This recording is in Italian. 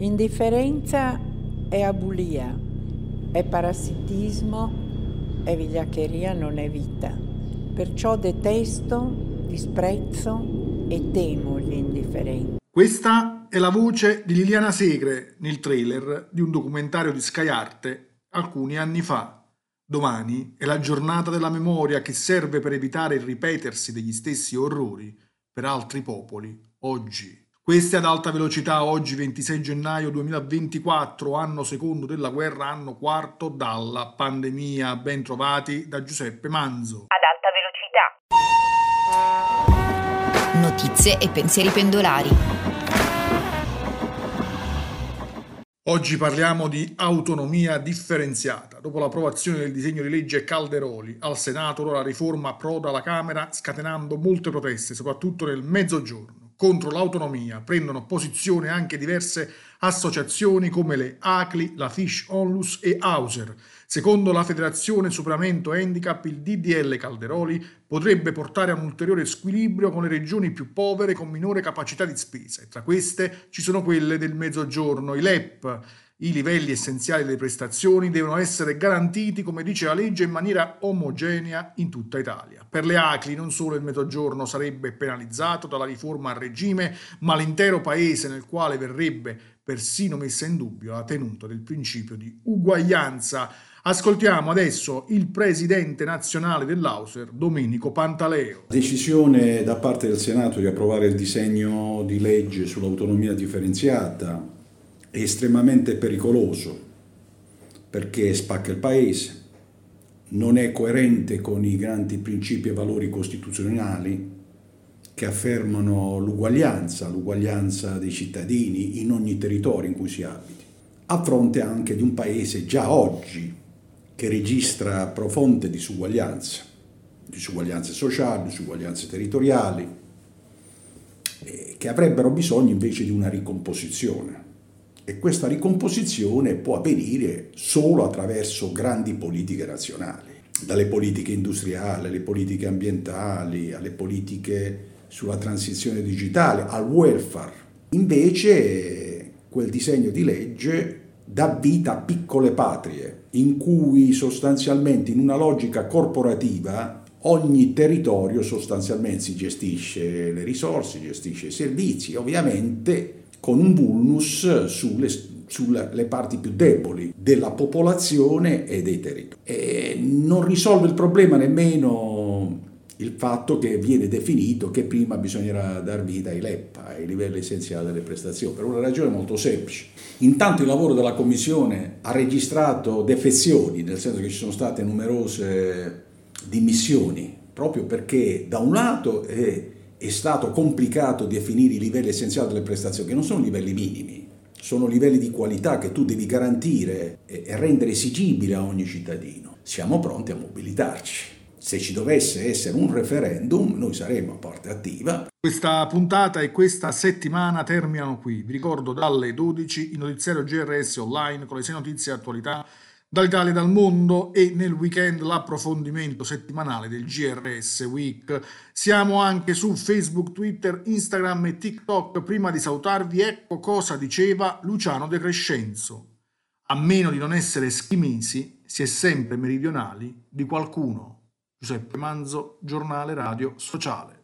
Indifferenza è abulia, è parassitismo, è vigliaccheria, non è vita. Perciò detesto, disprezzo e temo gli indifferenti. Questa è la voce di Liliana Segre nel trailer di un documentario di Sky Arte alcuni anni fa. Domani è la giornata della memoria che serve per evitare il ripetersi degli stessi orrori per altri popoli oggi. Queste ad alta velocità oggi 26 gennaio 2024, anno secondo della guerra, anno quarto dalla pandemia. Ben trovati da Giuseppe Manzo. Ad alta velocità. Notizie e pensieri pendolari. Oggi parliamo di autonomia differenziata. Dopo l'approvazione del disegno di legge Calderoli al Senato, ora la riforma approda alla Camera scatenando molte proteste, soprattutto nel mezzogiorno. Contro l'autonomia prendono posizione anche diverse associazioni come le ACLI, la Fish Onlus e Hauser. Secondo la Federazione Superamento Handicap, il DDL Calderoli potrebbe portare a un ulteriore squilibrio con le regioni più povere con minore capacità di spesa e tra queste ci sono quelle del Mezzogiorno, i LEP. I livelli essenziali delle prestazioni devono essere garantiti, come dice la legge, in maniera omogenea in tutta Italia. Per le ACLI non solo il Mezzogiorno sarebbe penalizzato dalla riforma a regime, ma l'intero paese nel quale verrebbe persino messa in dubbio la tenuta del principio di uguaglianza Ascoltiamo adesso il presidente nazionale dell'Auser, Domenico Pantaleo. Decisione da parte del Senato di approvare il disegno di legge sull'autonomia differenziata è estremamente pericoloso perché spacca il paese, non è coerente con i grandi principi e valori costituzionali che affermano l'uguaglianza, l'uguaglianza dei cittadini in ogni territorio in cui si abiti, a fronte anche di un paese già oggi che registra profonde disuguaglianze, disuguaglianze sociali, disuguaglianze territoriali, eh, che avrebbero bisogno invece di una ricomposizione. E questa ricomposizione può avvenire solo attraverso grandi politiche nazionali, dalle politiche industriali alle politiche ambientali, alle politiche sulla transizione digitale, al welfare. Invece quel disegno di legge dà vita a piccole patrie, in cui sostanzialmente in una logica corporativa ogni territorio sostanzialmente si gestisce le risorse, gestisce i servizi, ovviamente con un vulnus sulle, sulle parti più deboli della popolazione e dei territori. E non risolve il problema nemmeno il fatto che viene definito che prima bisognerà dar vita ai LEP, ai livelli essenziali delle prestazioni, per una ragione molto semplice. Intanto il lavoro della Commissione ha registrato defezioni, nel senso che ci sono state numerose dimissioni, proprio perché da un lato è, è stato complicato definire i livelli essenziali delle prestazioni, che non sono livelli minimi, sono livelli di qualità che tu devi garantire e rendere esigibile a ogni cittadino. Siamo pronti a mobilitarci se ci dovesse essere un referendum, noi saremo a parte attiva. Questa puntata e questa settimana terminano qui. Vi ricordo dalle 12 il notiziario GRS online con le 6 notizie e attualità dall'Italia e dal mondo e nel weekend l'approfondimento settimanale del GRS Week. Siamo anche su Facebook, Twitter, Instagram e TikTok. Prima di salutarvi, ecco cosa diceva Luciano De Crescenzo. A meno di non essere schimesi, si è sempre meridionali di qualcuno. Giuseppe Manzo, giornale radio sociale.